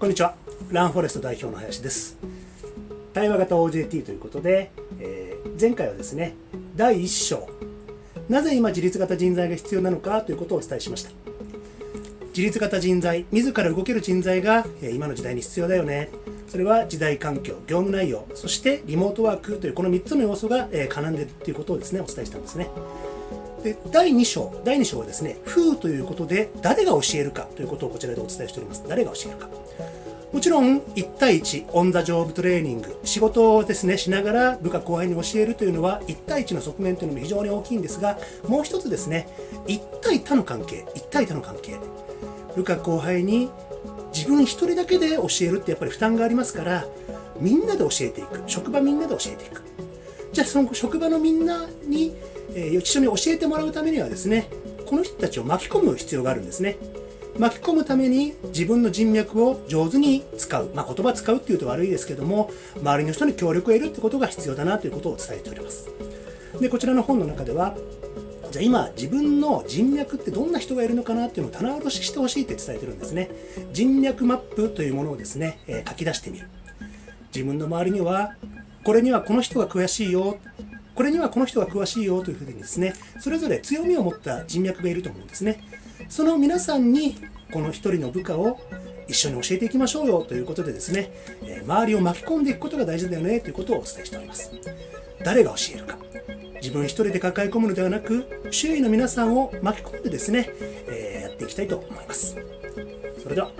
こんにちは。ランフォレスト代表の林です。対話型 OJT ということで、えー、前回はですね第1章なぜ今自立型人材が必要なのかということをお伝えしました。自立型人材自ら動ける人材が今の時代に必要だよね。それは時代環境業務内容そしてリモートワークというこの3つの要素が絡んでいるということをですねお伝えしたんですね。で第2章第2章はですね「風」ということで誰が教えるかということをこちらでお伝えしております。誰が教えるか。もちろん1対1オン・ザ・ジョーブトレーニング仕事をですねしながら部下後輩に教えるというのは1対1の側面というのも非常に大きいんですがもう一つですね1対他の関係1対他の関係。部下後輩に自分一人だけで教えるってやっぱり負担がありますからみんなで教えていく。職場みんなで教えていく。じゃあその職場のみんなに、えー、一緒に教えてもらうためにはですねこの人たちを巻き込む必要があるんですね。巻き込むために自分の人脈を上手に使う、まあ、言葉使うっていうと悪いですけども周りの人に協力を得るってことが必要だなということを伝えております。でこちらの本の中ではじゃあ今自分の人脈ってどんな人がいるのかなっていうのを棚卸ししてほしいって伝えてるんですね。人脈マップというものをですね、えー、書き出してみる。自分の周りにはこれにはこの人が詳しいよこれにはこの人が詳しいよというふうにですねそれぞれ強みを持った人脈がいると思うんですね。その皆さんにこの一人の部下を一緒に教えていきましょうよということでですね、え周りを巻き込んでいくことが大事だよねということをお伝えしております。誰が教えるか。自分一人で抱え込むのではなく周囲の皆さんを巻き込んでですね、えー、やっていきたいと思います。それでは